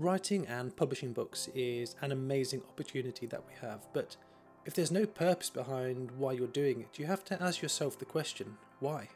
Writing and publishing books is an amazing opportunity that we have, but if there's no purpose behind why you're doing it, you have to ask yourself the question why?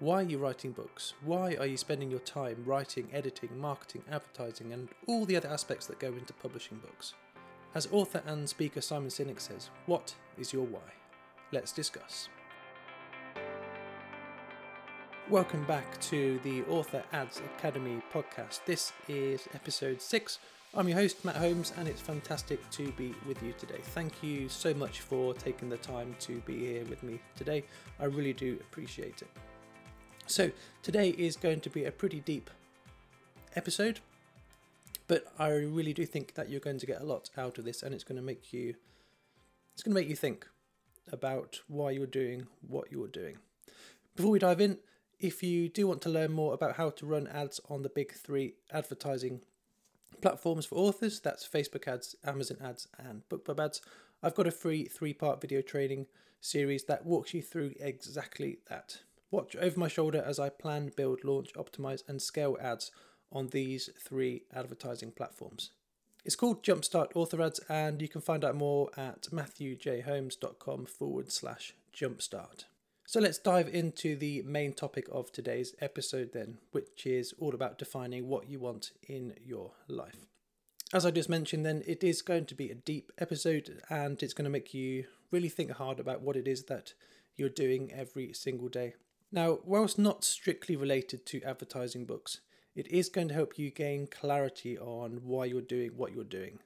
Why are you writing books? Why are you spending your time writing, editing, marketing, advertising, and all the other aspects that go into publishing books? As author and speaker Simon Sinek says, what is your why? Let's discuss. Welcome back to the Author Ads Academy podcast. This is episode six. I'm your host, Matt Holmes, and it's fantastic to be with you today. Thank you so much for taking the time to be here with me today. I really do appreciate it. So, today is going to be a pretty deep episode, but I really do think that you're going to get a lot out of this, and it's going to make you it's going to make you think about why you're doing what you're doing. Before we dive in, if you do want to learn more about how to run ads on the big three advertising platforms for authors, that's Facebook ads, Amazon ads, and BookBub ads, I've got a free three part video training series that walks you through exactly that. Watch over my shoulder as I plan, build, launch, optimize, and scale ads on these three advertising platforms. It's called Jumpstart Author Ads, and you can find out more at matthewjholmes.com forward slash jumpstart. So let's dive into the main topic of today's episode, then, which is all about defining what you want in your life. As I just mentioned, then, it is going to be a deep episode and it's going to make you really think hard about what it is that you're doing every single day. Now, whilst not strictly related to advertising books, it is going to help you gain clarity on why you're doing what you're doing.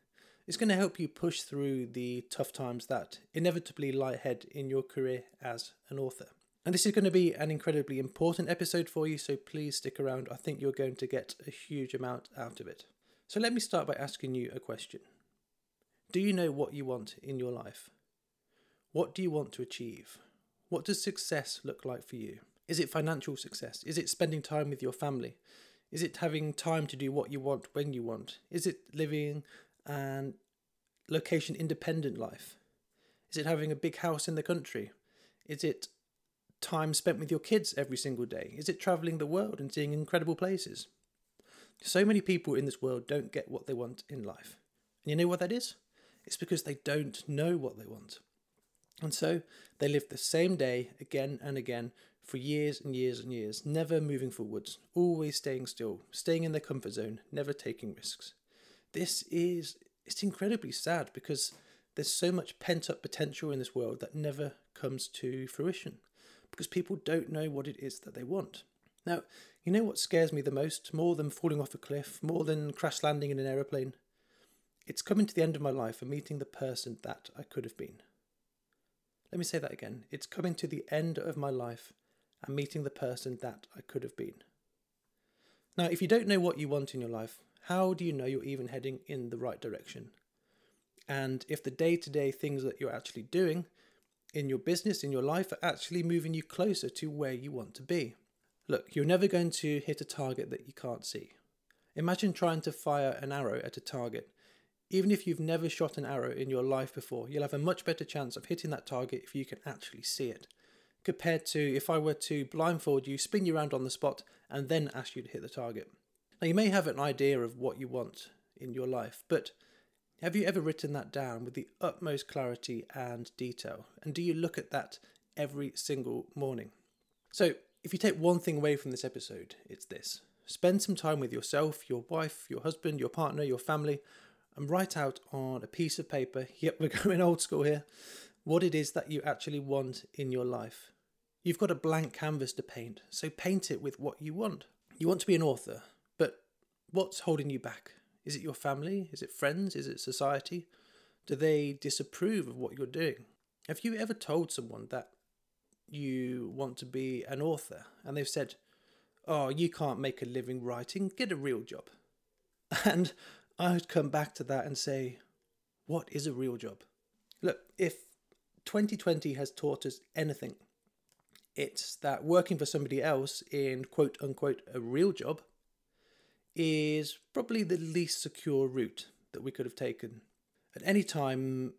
It's going to help you push through the tough times that inevitably lie ahead in your career as an author. And this is going to be an incredibly important episode for you, so please stick around. I think you're going to get a huge amount out of it. So let me start by asking you a question Do you know what you want in your life? What do you want to achieve? What does success look like for you? Is it financial success? Is it spending time with your family? Is it having time to do what you want when you want? Is it living and location independent life? Is it having a big house in the country? Is it time spent with your kids every single day? Is it traveling the world and seeing incredible places? So many people in this world don't get what they want in life. And you know what that is? It's because they don't know what they want. And so they live the same day again and again for years and years and years, never moving forwards, always staying still, staying in their comfort zone, never taking risks. This is it's incredibly sad because there's so much pent up potential in this world that never comes to fruition because people don't know what it is that they want. Now, you know what scares me the most, more than falling off a cliff, more than crash landing in an aeroplane? It's coming to the end of my life and meeting the person that I could have been. Let me say that again. It's coming to the end of my life and meeting the person that I could have been. Now, if you don't know what you want in your life, how do you know you're even heading in the right direction? And if the day to day things that you're actually doing in your business, in your life, are actually moving you closer to where you want to be? Look, you're never going to hit a target that you can't see. Imagine trying to fire an arrow at a target. Even if you've never shot an arrow in your life before, you'll have a much better chance of hitting that target if you can actually see it. Compared to if I were to blindfold you, spin you around on the spot, and then ask you to hit the target. Now, you may have an idea of what you want in your life, but have you ever written that down with the utmost clarity and detail? And do you look at that every single morning? So, if you take one thing away from this episode, it's this spend some time with yourself, your wife, your husband, your partner, your family, and write out on a piece of paper yep, we're going old school here what it is that you actually want in your life. You've got a blank canvas to paint, so paint it with what you want. You want to be an author, What's holding you back? Is it your family? Is it friends? Is it society? Do they disapprove of what you're doing? Have you ever told someone that you want to be an author and they've said, Oh, you can't make a living writing, get a real job? And I would come back to that and say, What is a real job? Look, if 2020 has taught us anything, it's that working for somebody else in quote unquote a real job is probably the least secure route that we could have taken. At any time,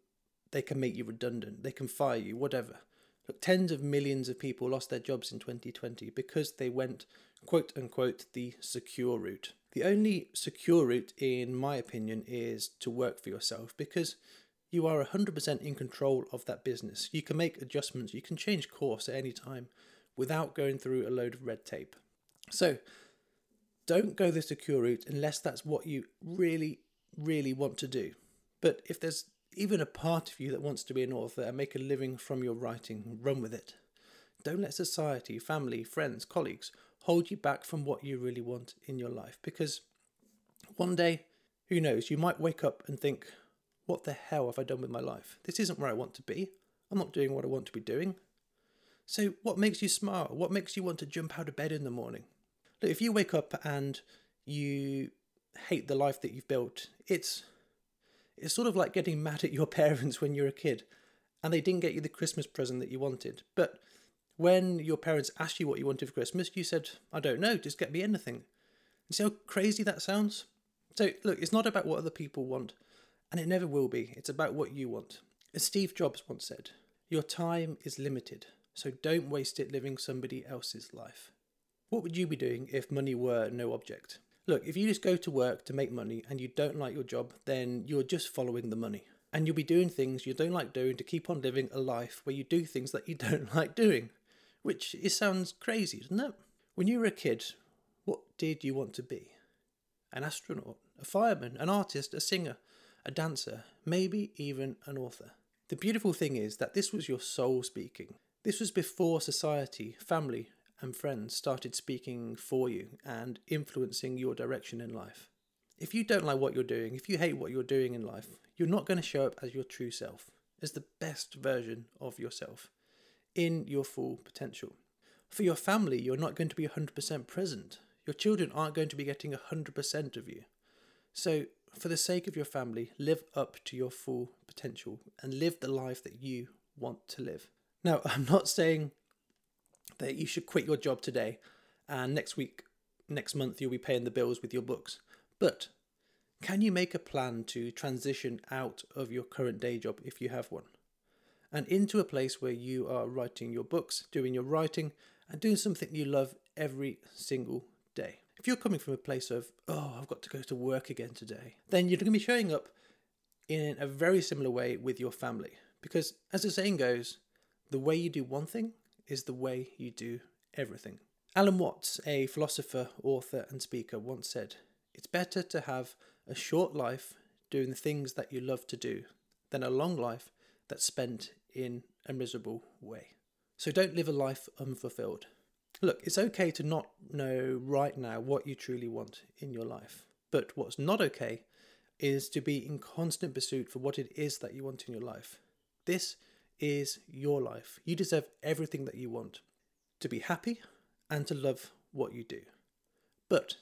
they can make you redundant, they can fire you, whatever. Look, tens of millions of people lost their jobs in 2020 because they went, quote unquote, the secure route, the only secure route, in my opinion, is to work for yourself because you are 100% in control of that business. You can make adjustments, you can change course at any time without going through a load of red tape. So, don't go the secure route unless that's what you really, really want to do. But if there's even a part of you that wants to be an author and make a living from your writing, run with it. Don't let society, family, friends, colleagues hold you back from what you really want in your life because one day, who knows, you might wake up and think, what the hell have I done with my life? This isn't where I want to be. I'm not doing what I want to be doing. So, what makes you smile? What makes you want to jump out of bed in the morning? Look, if you wake up and you hate the life that you've built, it's it's sort of like getting mad at your parents when you're a kid and they didn't get you the Christmas present that you wanted. But when your parents asked you what you wanted for Christmas, you said, I don't know, just get me anything. See how crazy that sounds? So, look, it's not about what other people want, and it never will be. It's about what you want. As Steve Jobs once said, your time is limited, so don't waste it living somebody else's life. What would you be doing if money were no object? Look, if you just go to work to make money and you don't like your job, then you're just following the money. And you'll be doing things you don't like doing to keep on living a life where you do things that you don't like doing. Which it sounds crazy, doesn't it? When you were a kid, what did you want to be? An astronaut, a fireman, an artist, a singer, a dancer, maybe even an author. The beautiful thing is that this was your soul speaking. This was before society, family, and friends started speaking for you and influencing your direction in life. If you don't like what you're doing, if you hate what you're doing in life, you're not going to show up as your true self, as the best version of yourself, in your full potential. For your family, you're not going to be 100% present. Your children aren't going to be getting 100% of you. So, for the sake of your family, live up to your full potential and live the life that you want to live. Now, I'm not saying that you should quit your job today and next week, next month, you'll be paying the bills with your books. But can you make a plan to transition out of your current day job if you have one and into a place where you are writing your books, doing your writing, and doing something you love every single day? If you're coming from a place of, oh, I've got to go to work again today, then you're going to be showing up in a very similar way with your family. Because as the saying goes, the way you do one thing is the way you do everything. Alan Watts, a philosopher, author, and speaker, once said, It's better to have a short life doing the things that you love to do than a long life that's spent in a miserable way. So don't live a life unfulfilled. Look, it's okay to not know right now what you truly want in your life. But what's not okay is to be in constant pursuit for what it is that you want in your life. This is your life. You deserve everything that you want to be happy and to love what you do. But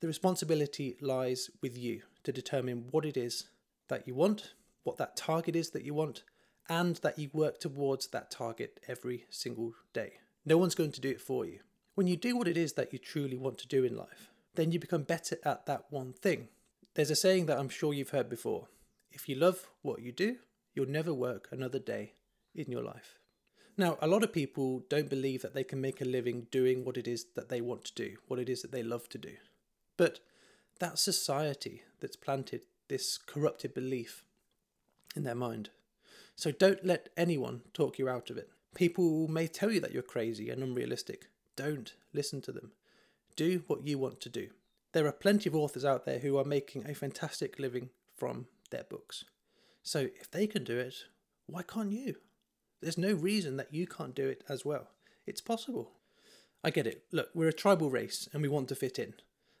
the responsibility lies with you to determine what it is that you want, what that target is that you want, and that you work towards that target every single day. No one's going to do it for you. When you do what it is that you truly want to do in life, then you become better at that one thing. There's a saying that I'm sure you've heard before if you love what you do, you'll never work another day in your life. Now, a lot of people don't believe that they can make a living doing what it is that they want to do, what it is that they love to do. But that society that's planted this corrupted belief in their mind. So don't let anyone talk you out of it. People may tell you that you're crazy and unrealistic. Don't listen to them. Do what you want to do. There are plenty of authors out there who are making a fantastic living from their books. So if they can do it, why can't you? There's no reason that you can't do it as well. It's possible. I get it. Look, we're a tribal race and we want to fit in.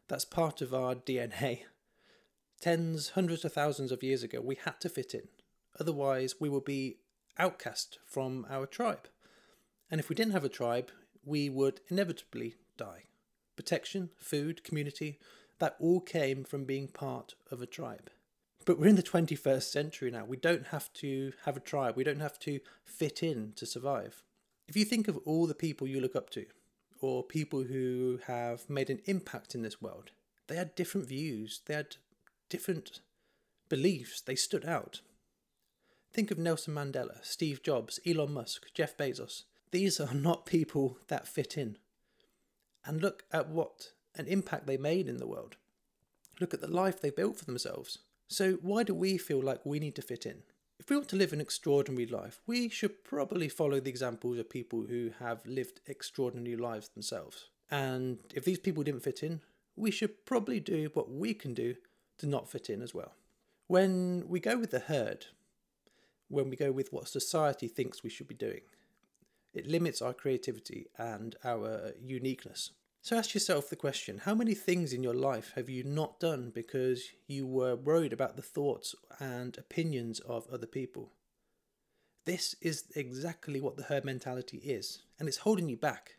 That's part of our DNA. Tens, hundreds of thousands of years ago, we had to fit in. Otherwise, we would be outcast from our tribe. And if we didn't have a tribe, we would inevitably die. Protection, food, community, that all came from being part of a tribe. But we're in the 21st century now. We don't have to have a tribe. We don't have to fit in to survive. If you think of all the people you look up to, or people who have made an impact in this world, they had different views, they had different beliefs, they stood out. Think of Nelson Mandela, Steve Jobs, Elon Musk, Jeff Bezos. These are not people that fit in. And look at what an impact they made in the world. look at the life they built for themselves. So, why do we feel like we need to fit in? If we want to live an extraordinary life, we should probably follow the examples of people who have lived extraordinary lives themselves. And if these people didn't fit in, we should probably do what we can do to not fit in as well. When we go with the herd, when we go with what society thinks we should be doing, it limits our creativity and our uniqueness. So ask yourself the question how many things in your life have you not done because you were worried about the thoughts and opinions of other people? This is exactly what the herd mentality is, and it's holding you back.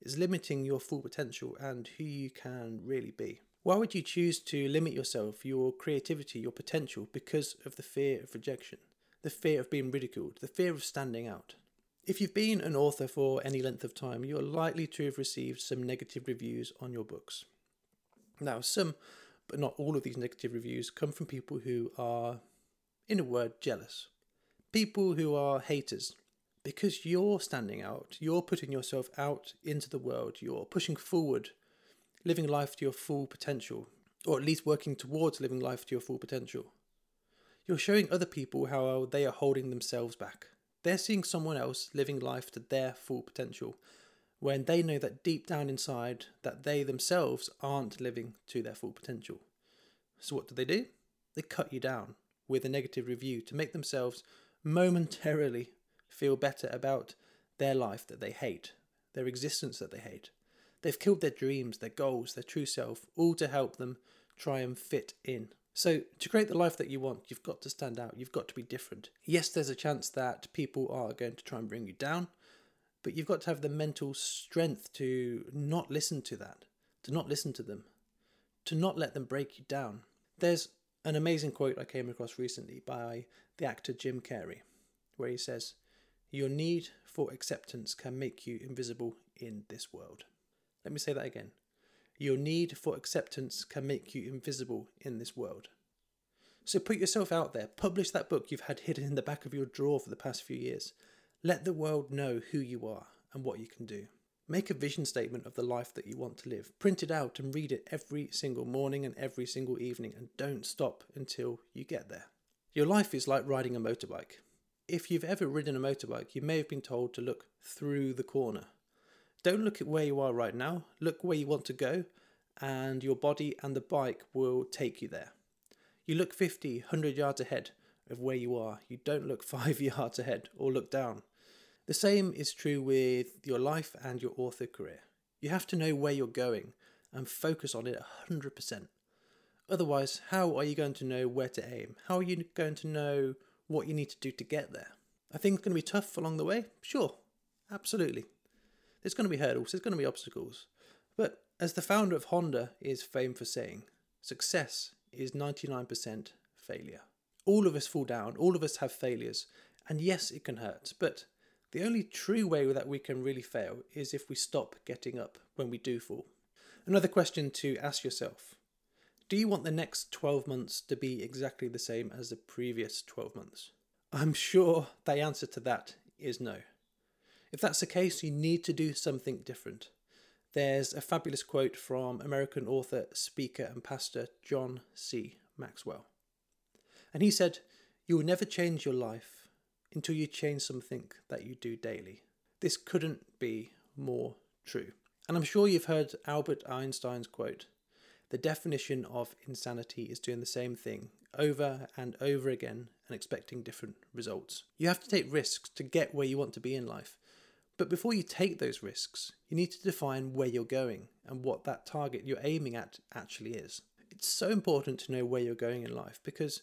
It's limiting your full potential and who you can really be. Why would you choose to limit yourself, your creativity, your potential because of the fear of rejection, the fear of being ridiculed, the fear of standing out? If you've been an author for any length of time, you're likely to have received some negative reviews on your books. Now, some, but not all of these negative reviews, come from people who are, in a word, jealous. People who are haters. Because you're standing out, you're putting yourself out into the world, you're pushing forward, living life to your full potential, or at least working towards living life to your full potential. You're showing other people how they are holding themselves back they're seeing someone else living life to their full potential when they know that deep down inside that they themselves aren't living to their full potential. So what do they do? They cut you down with a negative review to make themselves momentarily feel better about their life that they hate, their existence that they hate. They've killed their dreams, their goals, their true self, all to help them try and fit in so, to create the life that you want, you've got to stand out, you've got to be different. Yes, there's a chance that people are going to try and bring you down, but you've got to have the mental strength to not listen to that, to not listen to them, to not let them break you down. There's an amazing quote I came across recently by the actor Jim Carrey, where he says, Your need for acceptance can make you invisible in this world. Let me say that again. Your need for acceptance can make you invisible in this world. So put yourself out there, publish that book you've had hidden in the back of your drawer for the past few years. Let the world know who you are and what you can do. Make a vision statement of the life that you want to live. Print it out and read it every single morning and every single evening, and don't stop until you get there. Your life is like riding a motorbike. If you've ever ridden a motorbike, you may have been told to look through the corner. Don't look at where you are right now, look where you want to go, and your body and the bike will take you there. You look 50, 100 yards ahead of where you are. You don't look five yards ahead or look down. The same is true with your life and your author career. You have to know where you're going and focus on it 100%. Otherwise, how are you going to know where to aim? How are you going to know what you need to do to get there? Think it's going to be tough along the way? Sure, absolutely. There's going to be hurdles, there's going to be obstacles. But as the founder of Honda is famed for saying, success is 99% failure. All of us fall down, all of us have failures, and yes, it can hurt, but the only true way that we can really fail is if we stop getting up when we do fall. Another question to ask yourself Do you want the next 12 months to be exactly the same as the previous 12 months? I'm sure the answer to that is no. If that's the case, you need to do something different. There's a fabulous quote from American author, speaker, and pastor John C. Maxwell. And he said, You will never change your life until you change something that you do daily. This couldn't be more true. And I'm sure you've heard Albert Einstein's quote The definition of insanity is doing the same thing over and over again and expecting different results. You have to take risks to get where you want to be in life. But before you take those risks, you need to define where you're going and what that target you're aiming at actually is. It's so important to know where you're going in life because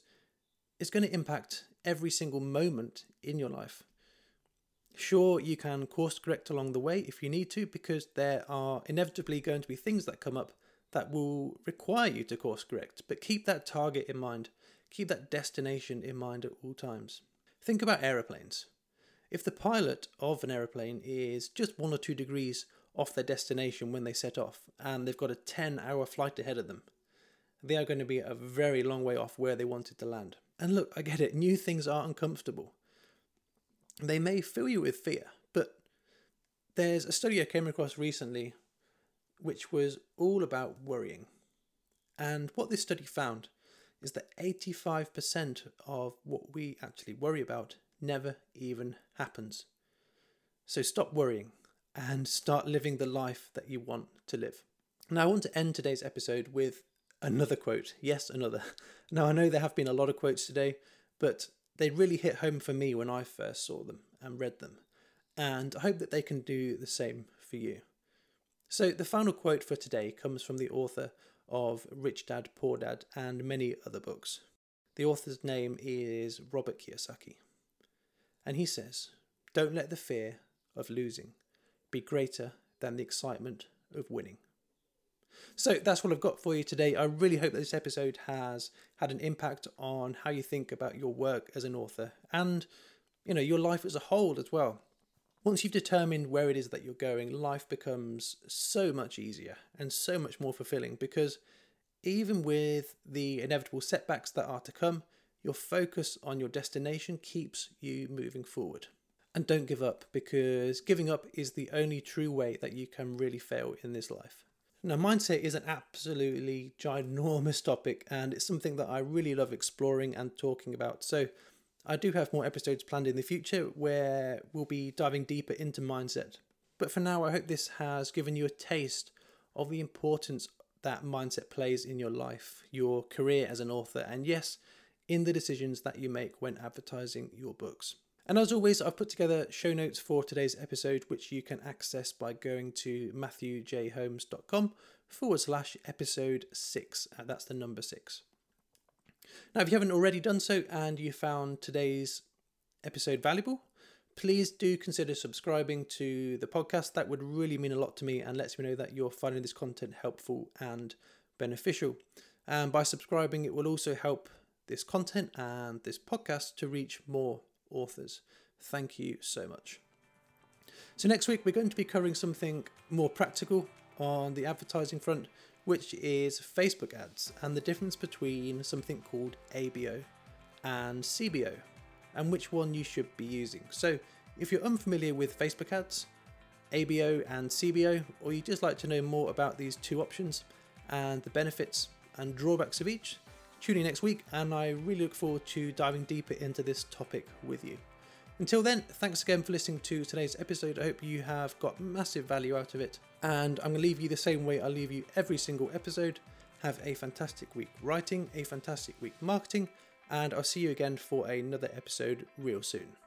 it's going to impact every single moment in your life. Sure, you can course correct along the way if you need to, because there are inevitably going to be things that come up that will require you to course correct, but keep that target in mind, keep that destination in mind at all times. Think about aeroplanes. If the pilot of an aeroplane is just one or two degrees off their destination when they set off, and they've got a 10 hour flight ahead of them, they are going to be a very long way off where they wanted to land. And look, I get it, new things are uncomfortable. They may fill you with fear, but there's a study I came across recently which was all about worrying. And what this study found is that 85% of what we actually worry about never even happens. So stop worrying and start living the life that you want to live. Now, I want to end today's episode with another quote. Yes, another. Now, I know there have been a lot of quotes today, but they really hit home for me when I first saw them and read them. And I hope that they can do the same for you. So, the final quote for today comes from the author of Rich Dad, Poor Dad, and many other books. The author's name is Robert Kiyosaki. And he says, Don't let the fear of losing be greater than the excitement of winning. So that's what I've got for you today. I really hope that this episode has had an impact on how you think about your work as an author and you know your life as a whole as well. Once you've determined where it is that you're going, life becomes so much easier and so much more fulfilling because even with the inevitable setbacks that are to come, your focus on your destination keeps you moving forward. And don't give up because giving up is the only true way that you can really fail in this life. Now, mindset is an absolutely ginormous topic, and it's something that I really love exploring and talking about. So, I do have more episodes planned in the future where we'll be diving deeper into mindset. But for now, I hope this has given you a taste of the importance that mindset plays in your life, your career as an author, and yes, in the decisions that you make when advertising your books. And as always, I've put together show notes for today's episode, which you can access by going to matthewjholmes.com forward slash episode six. Uh, that's the number six. Now, if you haven't already done so and you found today's episode valuable, please do consider subscribing to the podcast. That would really mean a lot to me and lets me know that you're finding this content helpful and beneficial. And by subscribing, it will also help this content and this podcast to reach more authors. Thank you so much. So, next week, we're going to be covering something more practical on the advertising front which is Facebook ads and the difference between something called ABO and CBO and which one you should be using. So, if you're unfamiliar with Facebook ads, ABO and CBO, or you just like to know more about these two options and the benefits and drawbacks of each, tune in next week and I really look forward to diving deeper into this topic with you. Until then, thanks again for listening to today's episode. I hope you have got massive value out of it. And I'm going to leave you the same way I leave you every single episode. Have a fantastic week writing, a fantastic week marketing, and I'll see you again for another episode real soon.